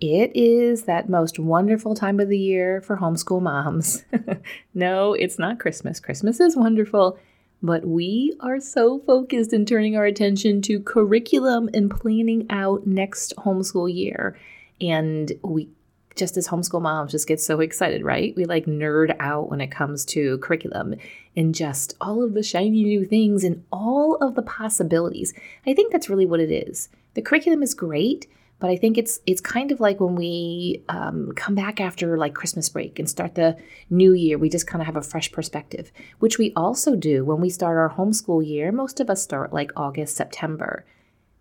It is that most wonderful time of the year for homeschool moms. no, it's not Christmas. Christmas is wonderful, but we are so focused in turning our attention to curriculum and planning out next homeschool year. And we just as homeschool moms just get so excited, right? We like nerd out when it comes to curriculum and just all of the shiny new things and all of the possibilities. I think that's really what it is. The curriculum is great, but I think it's it's kind of like when we um, come back after like Christmas break and start the new year. We just kind of have a fresh perspective, which we also do when we start our homeschool year. Most of us start like August, September.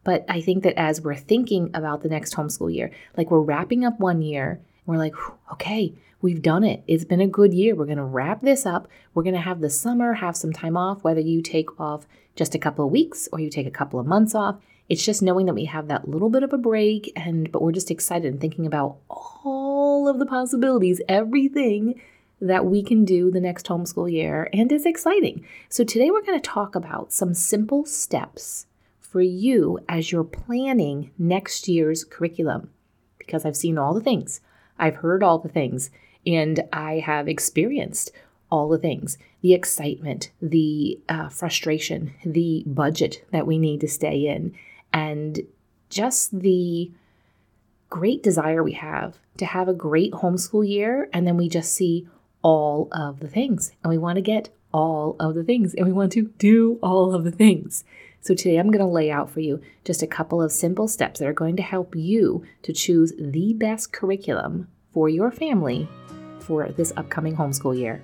But I think that as we're thinking about the next homeschool year, like we're wrapping up one year, we're like, okay, we've done it. It's been a good year. We're going to wrap this up. We're going to have the summer, have some time off, whether you take off just a couple of weeks or you take a couple of months off. It's just knowing that we have that little bit of a break and but we're just excited and thinking about all of the possibilities, everything that we can do the next homeschool year and it's exciting. So today we're going to talk about some simple steps for you as you're planning next year's curriculum because I've seen all the things. I've heard all the things and I have experienced all the things the excitement, the uh, frustration, the budget that we need to stay in, and just the great desire we have to have a great homeschool year. And then we just see all of the things and we want to get all of the things and we want to do all of the things. So today I'm going to lay out for you just a couple of simple steps that are going to help you to choose the best curriculum for your family for this upcoming homeschool year.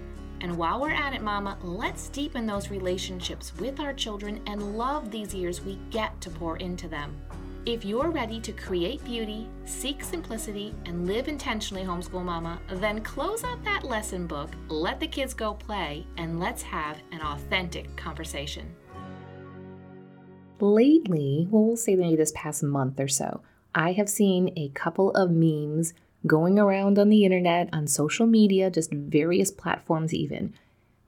And while we're at it, Mama, let's deepen those relationships with our children and love these years we get to pour into them. If you're ready to create beauty, seek simplicity, and live intentionally, homeschool mama, then close up that lesson book, let the kids go play, and let's have an authentic conversation. Lately, well, we'll say maybe this past month or so, I have seen a couple of memes going around on the internet, on social media, just various platforms, even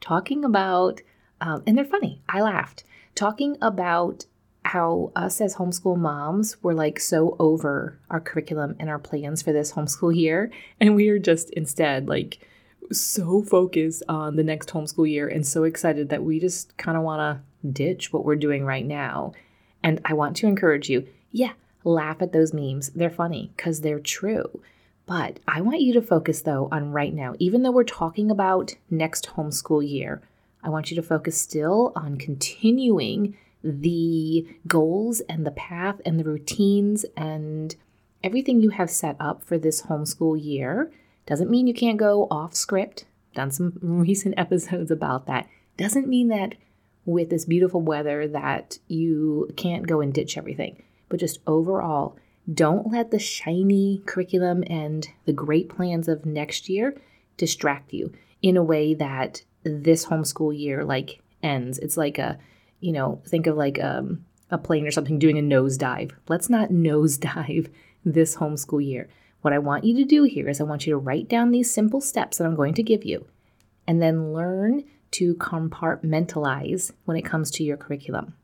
talking about, um, and they're funny. I laughed, talking about how us as homeschool moms were like so over our curriculum and our plans for this homeschool year. And we are just instead like so focused on the next homeschool year and so excited that we just kind of want to ditch what we're doing right now. And I want to encourage you, yeah, laugh at those memes. They're funny because they're true. But I want you to focus though on right now. Even though we're talking about next homeschool year, I want you to focus still on continuing the goals and the path and the routines and everything you have set up for this homeschool year. Doesn't mean you can't go off script. Done some recent episodes about that. Doesn't mean that with this beautiful weather that you can't go and ditch everything. But just overall, don't let the shiny curriculum and the great plans of next year distract you in a way that this homeschool year like ends. It's like a, you know, think of like um, a plane or something doing a nosedive. Let's not nosedive this homeschool year. What I want you to do here is I want you to write down these simple steps that I'm going to give you and then learn to compartmentalize when it comes to your curriculum.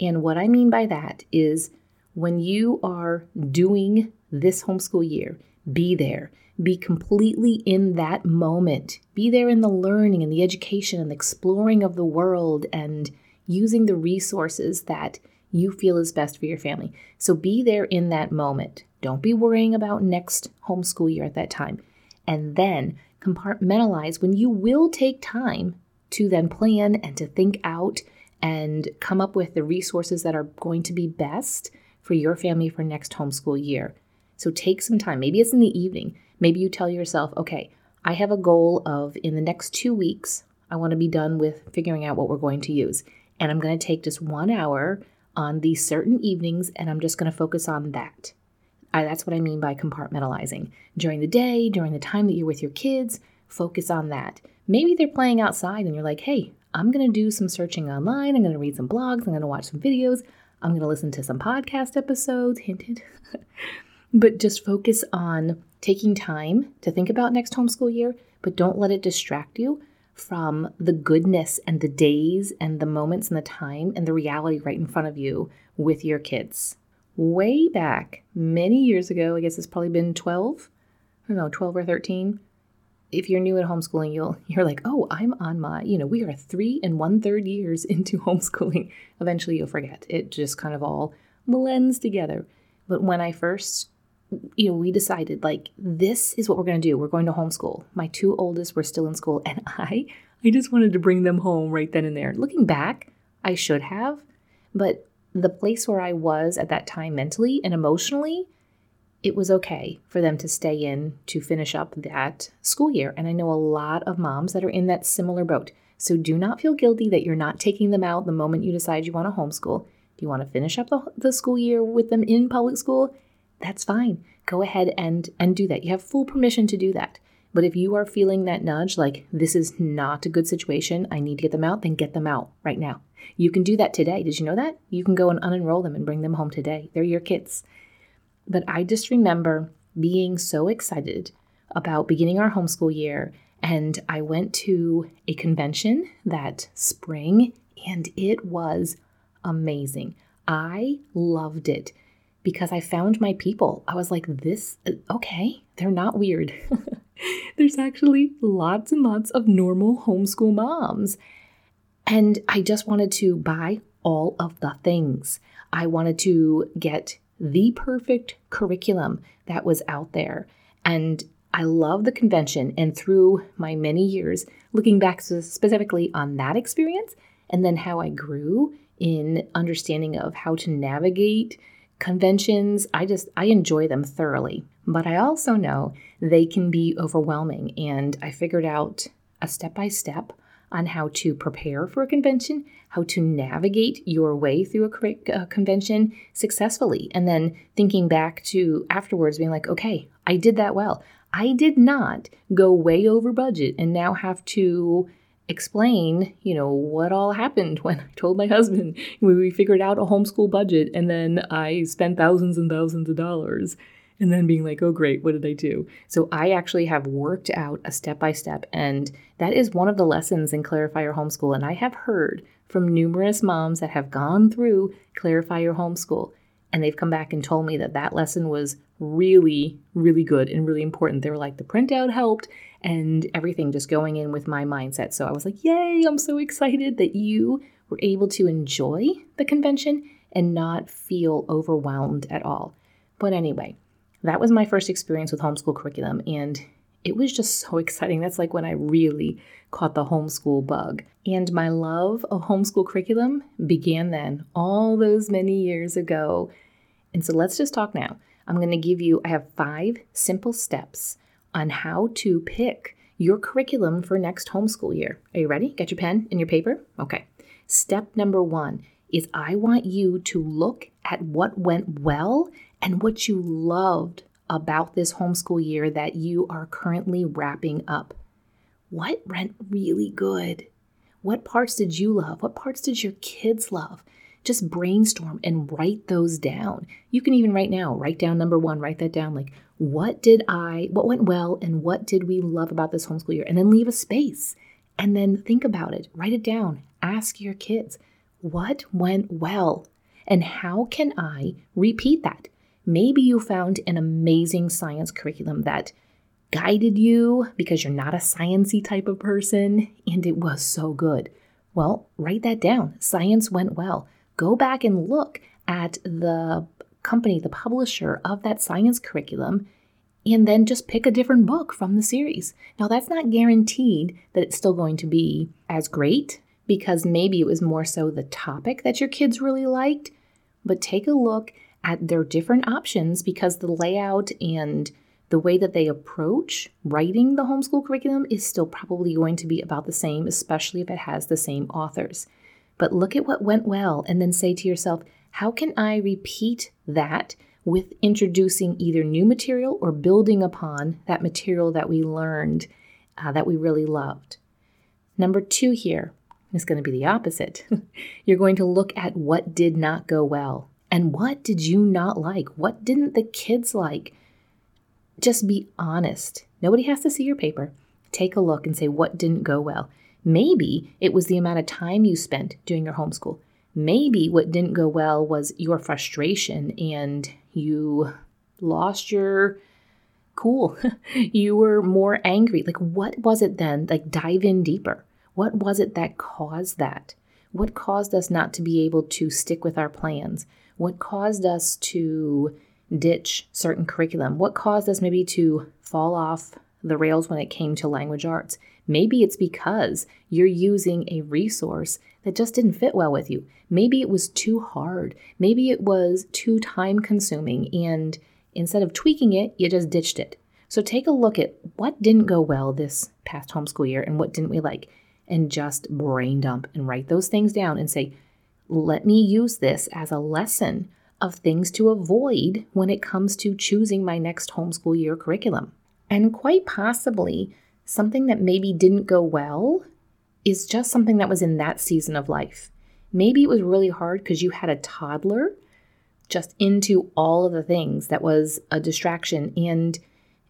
And what I mean by that is when you are doing this homeschool year, be there. Be completely in that moment. Be there in the learning and the education and the exploring of the world and using the resources that you feel is best for your family. So be there in that moment. Don't be worrying about next homeschool year at that time. And then compartmentalize when you will take time to then plan and to think out and come up with the resources that are going to be best for your family for next homeschool year. So take some time. Maybe it's in the evening. Maybe you tell yourself, okay, I have a goal of in the next two weeks, I want to be done with figuring out what we're going to use. And I'm going to take just one hour on these certain evenings and I'm just going to focus on that. I, that's what I mean by compartmentalizing. During the day, during the time that you're with your kids, focus on that. Maybe they're playing outside and you're like, hey, I'm going to do some searching online. I'm going to read some blogs. I'm going to watch some videos. I'm going to listen to some podcast episodes, hinted. but just focus on taking time to think about next homeschool year, but don't let it distract you from the goodness and the days and the moments and the time and the reality right in front of you with your kids. Way back, many years ago, I guess it's probably been 12, I don't know, 12 or 13. If you're new at homeschooling, you'll you're like, oh, I'm on my, you know, we are three and one third years into homeschooling. Eventually you'll forget. It just kind of all blends together. But when I first you know, we decided like this is what we're going to do. We're going to homeschool. My two oldest were still in school and I I just wanted to bring them home right then and there. Looking back, I should have, but the place where I was at that time mentally and emotionally, it was okay for them to stay in to finish up that school year. And I know a lot of moms that are in that similar boat. So do not feel guilty that you're not taking them out the moment you decide you want to homeschool. If you want to finish up the, the school year with them in public school, that's fine. Go ahead and and do that. You have full permission to do that. But if you are feeling that nudge like this is not a good situation, I need to get them out, then get them out right now. You can do that today. Did you know that? You can go and unenroll them and bring them home today. They're your kids. But I just remember being so excited about beginning our homeschool year and I went to a convention that spring and it was amazing. I loved it because I found my people. I was like, this, okay, they're not weird. There's actually lots and lots of normal homeschool moms. And I just wanted to buy all of the things. I wanted to get the perfect curriculum that was out there. And I love the convention. And through my many years, looking back specifically on that experience, and then how I grew in understanding of how to navigate conventions, I just I enjoy them thoroughly. But I also know they can be overwhelming and I figured out a step by step on how to prepare for a convention, how to navigate your way through a, a uh, convention successfully, and then thinking back to afterwards being like, okay, I did that well. I did not go way over budget and now have to explain, you know, what all happened when I told my husband we figured out a homeschool budget and then I spent thousands and thousands of dollars and then being like, oh, great, what did I do? So I actually have worked out a step by step, and that is one of the lessons in Clarify Your Homeschool. And I have heard from numerous moms that have gone through Clarify Your Homeschool, and they've come back and told me that that lesson was really, really good and really important. They were like, the printout helped, and everything just going in with my mindset. So I was like, yay, I'm so excited that you were able to enjoy the convention and not feel overwhelmed at all. But anyway, that was my first experience with homeschool curriculum, and it was just so exciting. That's like when I really caught the homeschool bug. And my love of homeschool curriculum began then, all those many years ago. And so let's just talk now. I'm going to give you, I have five simple steps on how to pick your curriculum for next homeschool year. Are you ready? Got your pen and your paper? Okay. Step number one is I want you to look at what went well and what you loved about this homeschool year that you are currently wrapping up. What went really good? What parts did you love? What parts did your kids love? Just brainstorm and write those down. You can even right now write down number one, write that down like, what did I, what went well, and what did we love about this homeschool year? And then leave a space and then think about it, write it down, ask your kids, what went well? And how can I repeat that? Maybe you found an amazing science curriculum that guided you because you're not a sciency type of person and it was so good. Well, write that down. Science went well. Go back and look at the company, the publisher of that science curriculum, and then just pick a different book from the series. Now, that's not guaranteed that it's still going to be as great because maybe it was more so the topic that your kids really liked, but take a look at their different options because the layout and the way that they approach writing the homeschool curriculum is still probably going to be about the same, especially if it has the same authors. But look at what went well and then say to yourself, how can I repeat that with introducing either new material or building upon that material that we learned uh, that we really loved. Number two here is going to be the opposite. You're going to look at what did not go well and what did you not like? What didn't the kids like? Just be honest. Nobody has to see your paper. Take a look and say what didn't go well. Maybe it was the amount of time you spent doing your homeschool. Maybe what didn't go well was your frustration and you lost your cool. you were more angry. Like, what was it then? Like, dive in deeper. What was it that caused that? What caused us not to be able to stick with our plans? What caused us to ditch certain curriculum? What caused us maybe to fall off the rails when it came to language arts? Maybe it's because you're using a resource that just didn't fit well with you. Maybe it was too hard. Maybe it was too time consuming. And instead of tweaking it, you just ditched it. So take a look at what didn't go well this past homeschool year and what didn't we like and just brain dump and write those things down and say, let me use this as a lesson of things to avoid when it comes to choosing my next homeschool year curriculum. And quite possibly, something that maybe didn't go well is just something that was in that season of life. Maybe it was really hard because you had a toddler just into all of the things that was a distraction and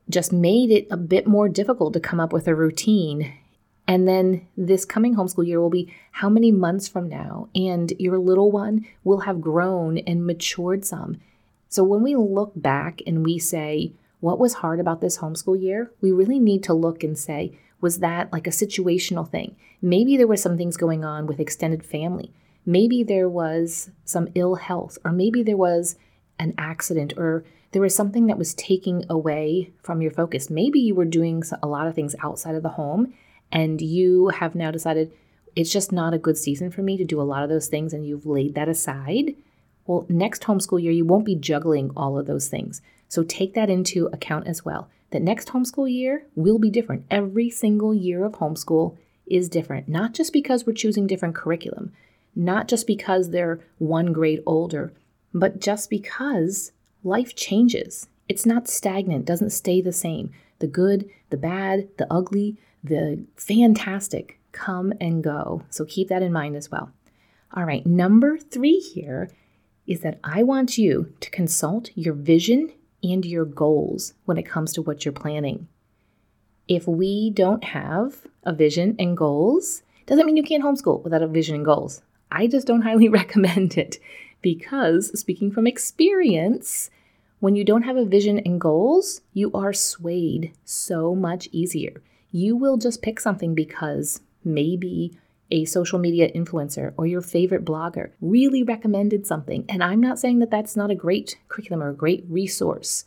just made it a bit more difficult to come up with a routine and then this coming homeschool year will be how many months from now? And your little one will have grown and matured some. So when we look back and we say, what was hard about this homeschool year? We really need to look and say, was that like a situational thing? Maybe there were some things going on with extended family. Maybe there was some ill health, or maybe there was an accident, or there was something that was taking away from your focus. Maybe you were doing a lot of things outside of the home and you have now decided it's just not a good season for me to do a lot of those things and you've laid that aside, well, next homeschool year, you won't be juggling all of those things. So take that into account as well. That next homeschool year will be different. Every single year of homeschool is different, not just because we're choosing different curriculum, not just because they're one grade older, but just because life changes. It's not stagnant, doesn't stay the same. The good, the bad, the ugly, the fantastic come and go. So keep that in mind as well. All right, number three here is that I want you to consult your vision and your goals when it comes to what you're planning. If we don't have a vision and goals, doesn't mean you can't homeschool without a vision and goals. I just don't highly recommend it because, speaking from experience, when you don't have a vision and goals, you are swayed so much easier you will just pick something because maybe a social media influencer or your favorite blogger really recommended something. And I'm not saying that that's not a great curriculum or a great resource.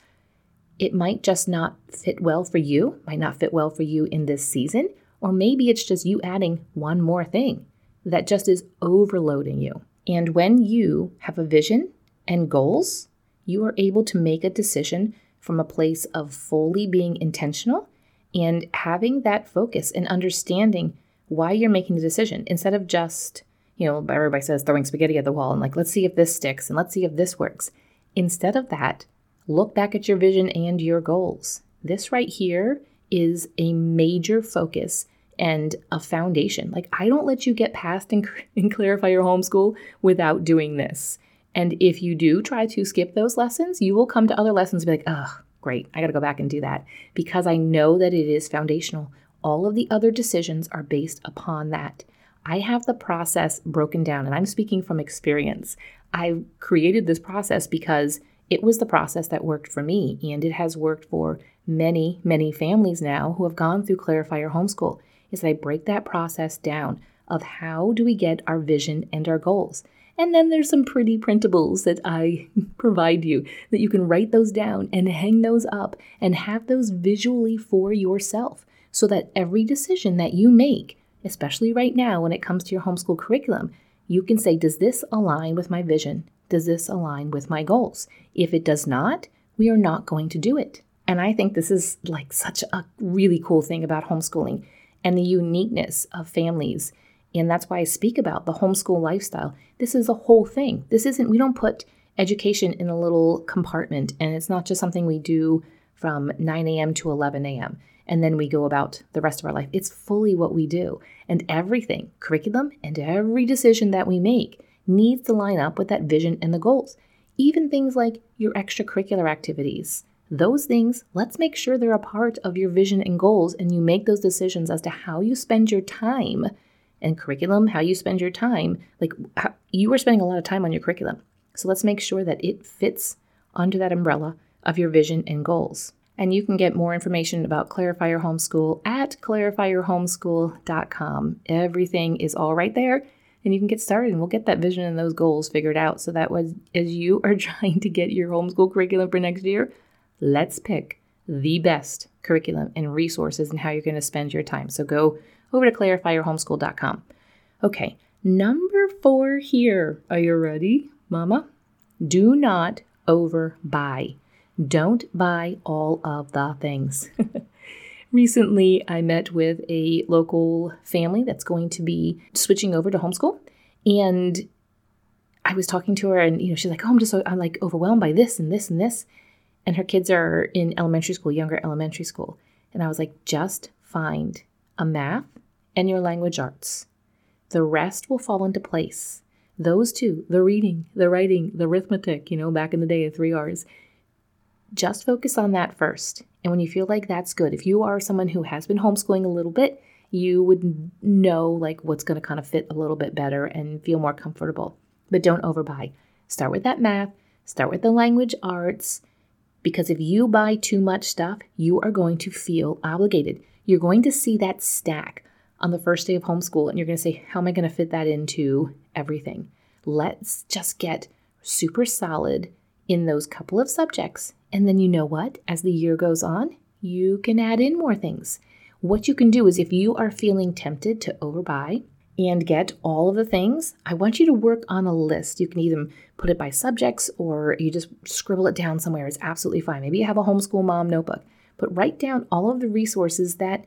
It might just not fit well for you, might not fit well for you in this season, or maybe it's just you adding one more thing that just is overloading you. And when you have a vision and goals, you are able to make a decision from a place of fully being intentional and having that focus and understanding why you're making the decision instead of just, you know, everybody says throwing spaghetti at the wall and like, let's see if this sticks and let's see if this works. Instead of that, look back at your vision and your goals. This right here is a major focus and a foundation. Like, I don't let you get past and, and clarify your homeschool without doing this. And if you do try to skip those lessons, you will come to other lessons and be like, ugh, Great, I got to go back and do that because I know that it is foundational. All of the other decisions are based upon that. I have the process broken down, and I'm speaking from experience. I created this process because it was the process that worked for me, and it has worked for many, many families now who have gone through Clarify Clarifier Homeschool. Is that I break that process down of how do we get our vision and our goals. And then there's some pretty printables that I provide you that you can write those down and hang those up and have those visually for yourself so that every decision that you make, especially right now when it comes to your homeschool curriculum, you can say, Does this align with my vision? Does this align with my goals? If it does not, we are not going to do it. And I think this is like such a really cool thing about homeschooling and the uniqueness of families and that's why I speak about the homeschool lifestyle. This is a whole thing. This isn't, we don't put education in a little compartment, and it's not just something we do from 9 a.m. to 11 a.m. and then we go about the rest of our life. It's fully what we do. And everything, curriculum and every decision that we make, needs to line up with that vision and the goals. Even things like your extracurricular activities. Those things, let's make sure they're a part of your vision and goals, and you make those decisions as to how you spend your time and curriculum, how you spend your time. Like how, you are spending a lot of time on your curriculum. So let's make sure that it fits under that umbrella of your vision and goals. And you can get more information about Clarify Your Homeschool at clarifyyourhomeschool.com. Everything is all right there, and you can get started and we'll get that vision and those goals figured out so that was as you are trying to get your homeschool curriculum for next year, let's pick the best curriculum and resources and how you're going to spend your time. So go over to clarifyyourhomeschool.com. Okay, number four here. Are you ready, Mama? Do not overbuy. Don't buy all of the things. Recently, I met with a local family that's going to be switching over to homeschool, and I was talking to her, and you know, she's like, "Oh, I'm just I'm like overwhelmed by this and this and this," and her kids are in elementary school, younger elementary school, and I was like, "Just find a math and your language arts. The rest will fall into place." Those two, the reading, the writing, the arithmetic, you know, back in the day, the three R's, just focus on that first. And when you feel like that's good, if you are someone who has been homeschooling a little bit, you would know like what's going to kind of fit a little bit better and feel more comfortable. But don't overbuy. Start with that math, start with the language arts, because if you buy too much stuff, you are going to feel obligated. You're going to see that stack on the first day of homeschool and you're going to say, How am I going to fit that into everything? Let's just get super solid in those couple of subjects and then you know what? As the year goes on, you can add in more things. What you can do is if you are feeling tempted to overbuy and get all of the things, I want you to work on a list. You can either put it by subjects or you just scribble it down somewhere. It's absolutely fine. Maybe you have a homeschool mom notebook, but write down all of the resources that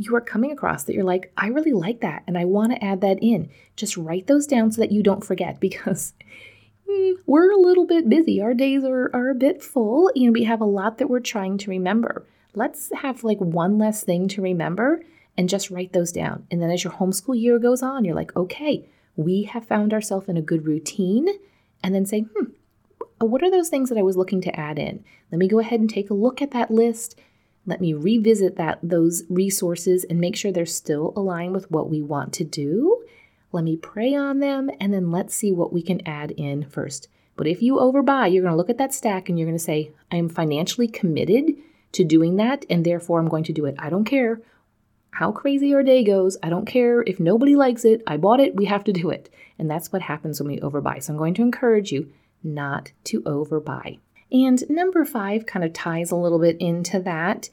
you are coming across that you're like, I really like that and I want to add that in. Just write those down so that you don't forget because Hmm, we're a little bit busy. Our days are, are a bit full and we have a lot that we're trying to remember. Let's have like one less thing to remember and just write those down. And then as your homeschool year goes on, you're like, okay, we have found ourselves in a good routine. And then say, hmm, what are those things that I was looking to add in? Let me go ahead and take a look at that list. Let me revisit that those resources and make sure they're still aligned with what we want to do. Let me pray on them, and then let's see what we can add in first. But if you overbuy, you're going to look at that stack and you're going to say, I am financially committed to doing that, and therefore I'm going to do it. I don't care how crazy our day goes. I don't care if nobody likes it. I bought it. We have to do it. And that's what happens when we overbuy. So I'm going to encourage you not to overbuy. And number five kind of ties a little bit into that.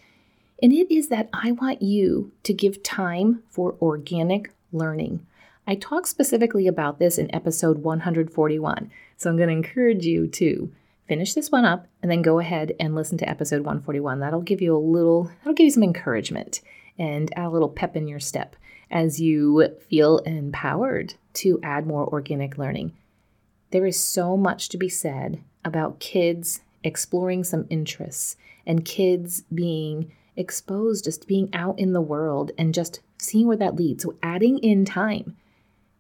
And it is that I want you to give time for organic learning. I talk specifically about this in episode 141, so I'm going to encourage you to finish this one up and then go ahead and listen to episode 141. That'll give you a little, that'll give you some encouragement and add a little pep in your step as you feel empowered to add more organic learning. There is so much to be said about kids exploring some interests and kids being exposed, just being out in the world and just seeing where that leads. So, adding in time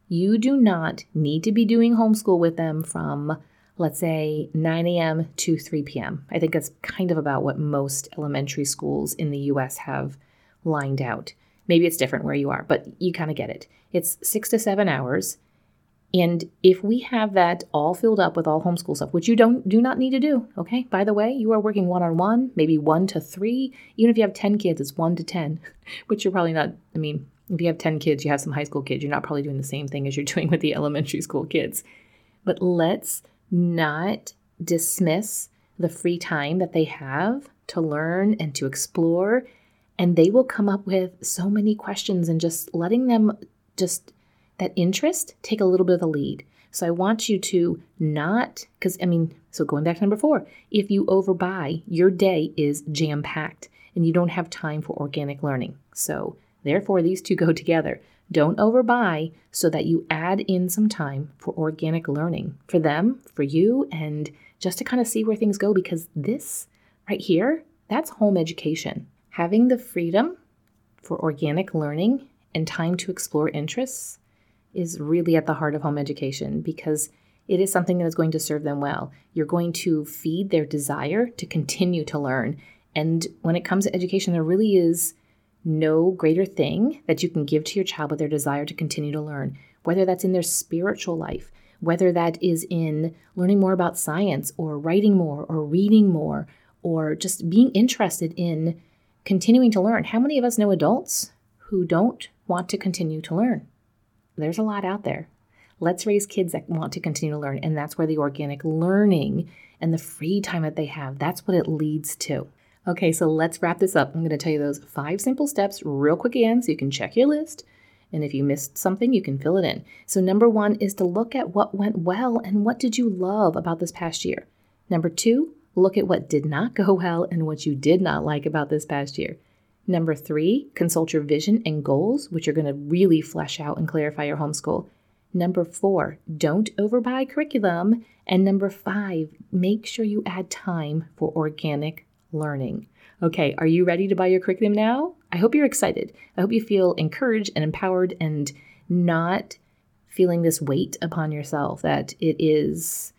you do not need to be doing homeschool with them from, let's say, 9 a.m. to 3 p.m. I think that's kind of about what most elementary schools in the US have lined out. Maybe it's different where you are, but you kind of get it. It's six to seven hours. And if we have that all filled up with all homeschool stuff, which you don't do not need to do, okay? By the way, you are working one on one, maybe one to three. Even if you have 10 kids, it's one to 10, which you're probably not, I mean, if you have 10 kids, you have some high school kids, you're not probably doing the same thing as you're doing with the elementary school kids. But let's not dismiss the free time that they have to learn and to explore. And they will come up with so many questions and just letting them just that interest take a little bit of the lead. So I want you to not, because I mean, so going back to number four, if you overbuy, your day is jam packed and you don't have time for organic learning. So Therefore, these two go together. Don't overbuy so that you add in some time for organic learning for them, for you, and just to kind of see where things go because this right here, that's home education. Having the freedom for organic learning and time to explore interests is really at the heart of home education because it is something that is going to serve them well. You're going to feed their desire to continue to learn. And when it comes to education, there really is no greater thing that you can give to your child but their desire to continue to learn, whether that's in their spiritual life, whether that is in learning more about science or writing more or reading more or just being interested in continuing to learn. How many of us know adults who don't want to continue to learn? There's a lot out there. Let's raise kids that want to continue to learn. And that's where the organic learning and the free time that they have, that's what it leads to. Okay, so let's wrap this up. I'm going to tell you those five simple steps real quick again so you can check your list. And if you missed something, you can fill it in. So, number one is to look at what went well and what did you love about this past year. Number two, look at what did not go well and what you did not like about this past year. Number three, consult your vision and goals, which are going to really flesh out and clarify your homeschool. Number four, don't overbuy curriculum. And number five, make sure you add time for organic learning. Okay, are you ready to buy your curriculum now? I hope you're excited. I hope you feel encouraged and empowered and not feeling this weight upon yourself that it is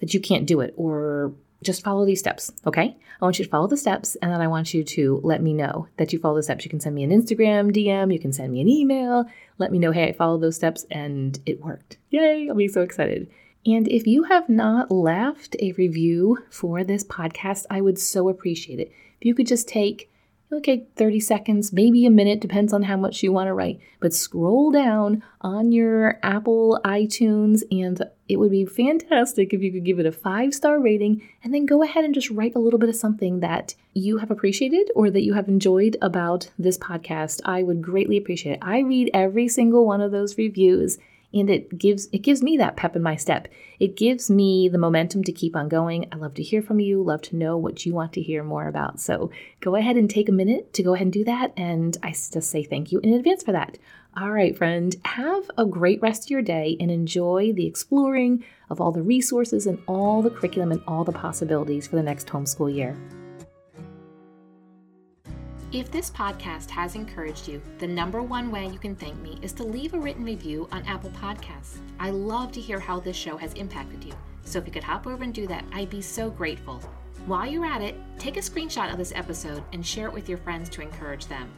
that you can't do it or just follow these steps, okay? I want you to follow the steps and then I want you to let me know that you follow the steps. You can send me an Instagram DM, you can send me an email, let me know, hey, I followed those steps and it worked. Yay, I'll be so excited. And if you have not left a review for this podcast, I would so appreciate it. If you could just take, okay, 30 seconds, maybe a minute, depends on how much you want to write, but scroll down on your Apple iTunes, and it would be fantastic if you could give it a five star rating and then go ahead and just write a little bit of something that you have appreciated or that you have enjoyed about this podcast. I would greatly appreciate it. I read every single one of those reviews and it gives it gives me that pep in my step. It gives me the momentum to keep on going. I love to hear from you, love to know what you want to hear more about. So go ahead and take a minute to go ahead and do that and I just say thank you in advance for that. All right, friend, have a great rest of your day and enjoy the exploring of all the resources and all the curriculum and all the possibilities for the next homeschool year. If this podcast has encouraged you, the number one way you can thank me is to leave a written review on Apple Podcasts. I love to hear how this show has impacted you, so if you could hop over and do that, I'd be so grateful. While you're at it, take a screenshot of this episode and share it with your friends to encourage them.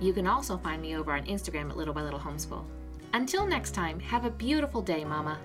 You can also find me over on Instagram at Little by Little Homeschool. Until next time, have a beautiful day, Mama.